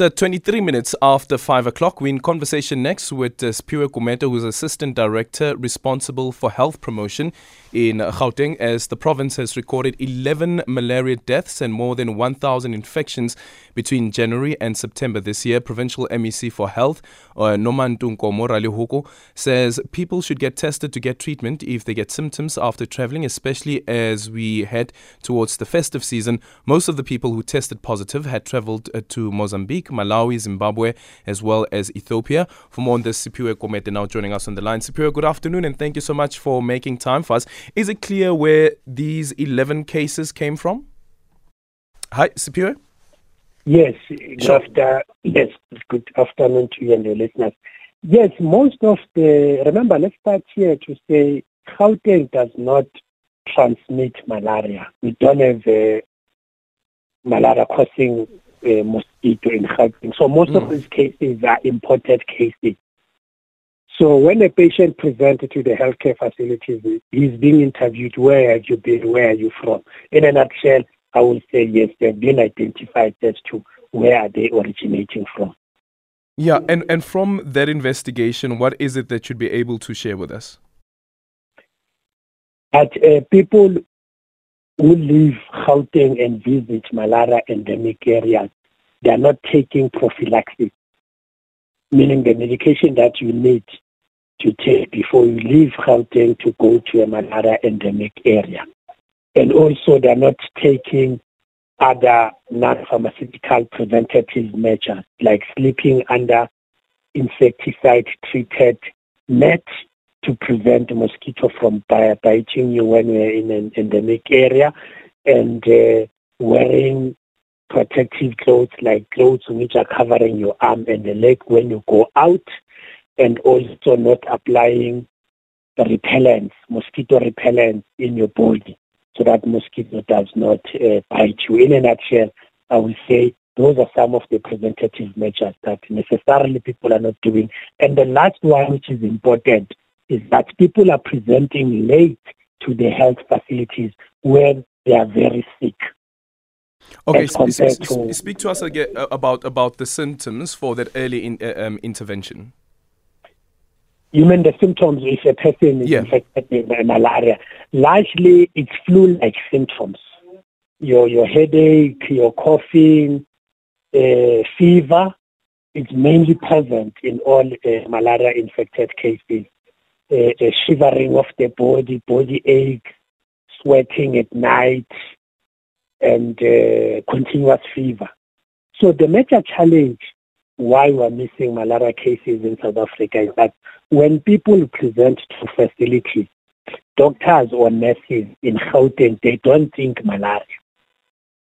Uh, 23 minutes after 5 o'clock. We're in conversation next with uh, Siphiwe Gumede, who's Assistant Director responsible for health promotion in Gauteng, as the province has recorded 11 malaria deaths and more than 1,000 infections between January and September this year. Provincial MEC for Health, uh, Nomantu Nkomo-Ralehoko, says people should get tested to get treatment if they get symptoms after traveling, especially as we head towards the festive season. Most of the people who tested positive had traveled uh, to Mozambique. Mozambique, Malawi, Zimbabwe, as well as Ethiopia. For more on this, Siphiwe Gumede now joining us on the line. Siphiwe, good afternoon and thank you so much for making time for us. Is it clear where these 11 cases came from? Hi, Siphiwe. Yes, good sure. after, yes, good afternoon to you and your listeners. Yes, most of the, remember, let's start here to say Gauteng does not transmit malaria. We don't have uh, malaria causing uh, mosquito in Gauteng. So most mm. of these cases are imported cases. So when a patient presents to the healthcare facilities, he's being interviewed, where have you been, where are you from? In a nutshell, I will say yes, they've been identified as to where are they originating from. Yeah, and, and from that investigation, what is it that you'd be able to share with us? That uh, people who leave Gauteng and visit malaria endemic areas, they are not taking prophylaxis, meaning the medication that you need to take before you leave Gauteng to go to a malaria endemic area. And also, they're not taking other non-pharmaceutical preventative measures like sleeping under insecticide treated net to prevent mosquito from biting you when you're in an endemic area and uh, wearing protective clothes like clothes which are covering your arm and the leg when you go out and also not applying the repellents, mosquito repellents in your body so that mosquito does not uh, bite you. In a nutshell, I would say those are some of the preventative measures that necessarily people are not doing. And the last one, which is important, is that people are presenting late to the health facilities when they are very sick. Okay, sp- sp- to, speak to us again uh, about about the symptoms for that early in, uh, um, intervention. You mean the symptoms if a person is yeah. infected with malaria? Largely, it's flu-like symptoms. Your your headache, your coughing, uh, fever. It's mainly present in all uh, malaria-infected cases a, a shivering of the body, body ache, sweating at night, and uh, continuous fever. So the major challenge why we're missing malaria cases in South Africa is that when people present to facilities, doctors or nurses in Gauteng, they don't think malaria.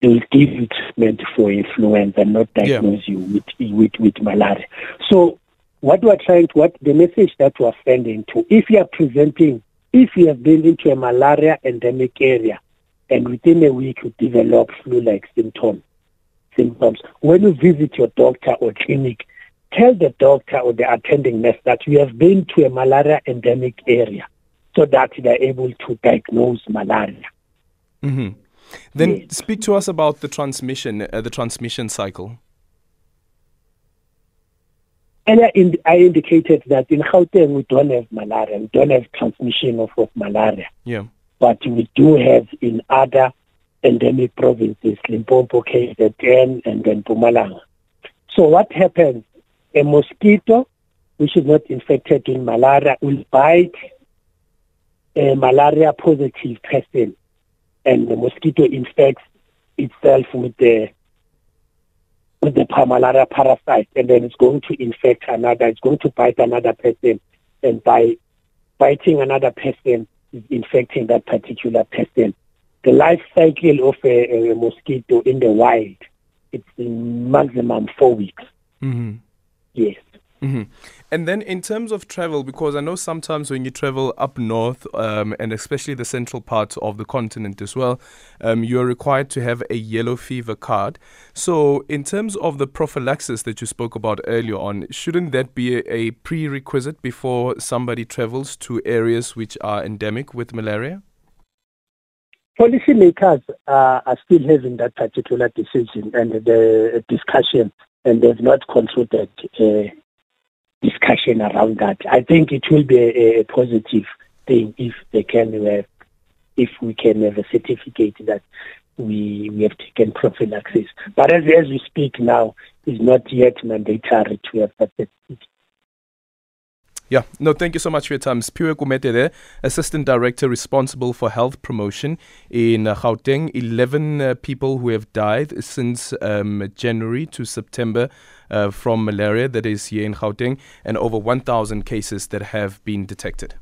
They will give you treatment for influenza and not diagnose yeah. you with, with, with malaria. So what we're trying to, what the message that we're sending to, if you are presenting, if you have been into a malaria endemic area and within a week you develop flu-like symptoms, symptoms, when you visit your doctor or clinic, tell the doctor or the attending nurse that you have been to a malaria endemic area so that they're able to diagnose malaria. Mm-hmm. Then yes. speak to us about the transmission, uh, the transmission cycle. Earlier, in, I indicated that in Gauteng we don't have malaria, we don't have transmission of, of malaria. Yeah. But we do have in other endemic provinces, Limpopo, KZN, and then Mpumalanga. So what happens? A mosquito, which is not infected in malaria, will bite a malaria positive person, and the mosquito infects itself with the with the malaria parasite, and then it's going to infect another, it's going to bite another person, and by biting another person, is infecting that particular person. The life cycle of a, a mosquito in the wild, it's in maximum four weeks. Mm-hmm. Yes. Mm-hmm. And then, in terms of travel, because I know sometimes when you travel up north, um, and especially the central part of the continent as well, um, you are required to have a yellow fever card. So, in terms of the prophylaxis that you spoke about earlier on, shouldn't that be a, a prerequisite before somebody travels to areas which are endemic with malaria? policymakers uh, are still having that particular decision and the discussion, and they've not concluded a discussion around that. I think it will be a, a positive thing if they can have, if we can have a certificate that we we have taken prophylaxis. But as as we speak now, it's not yet mandatory to have that certificate. Yeah, no, thank you so much for your time. Siphiwe Gumede there, Assistant Director responsible for health promotion in uh, Gauteng. 11 uh, people who have died since um, January to September uh, from malaria that is here in Gauteng, and over 1,000 cases that have been detected.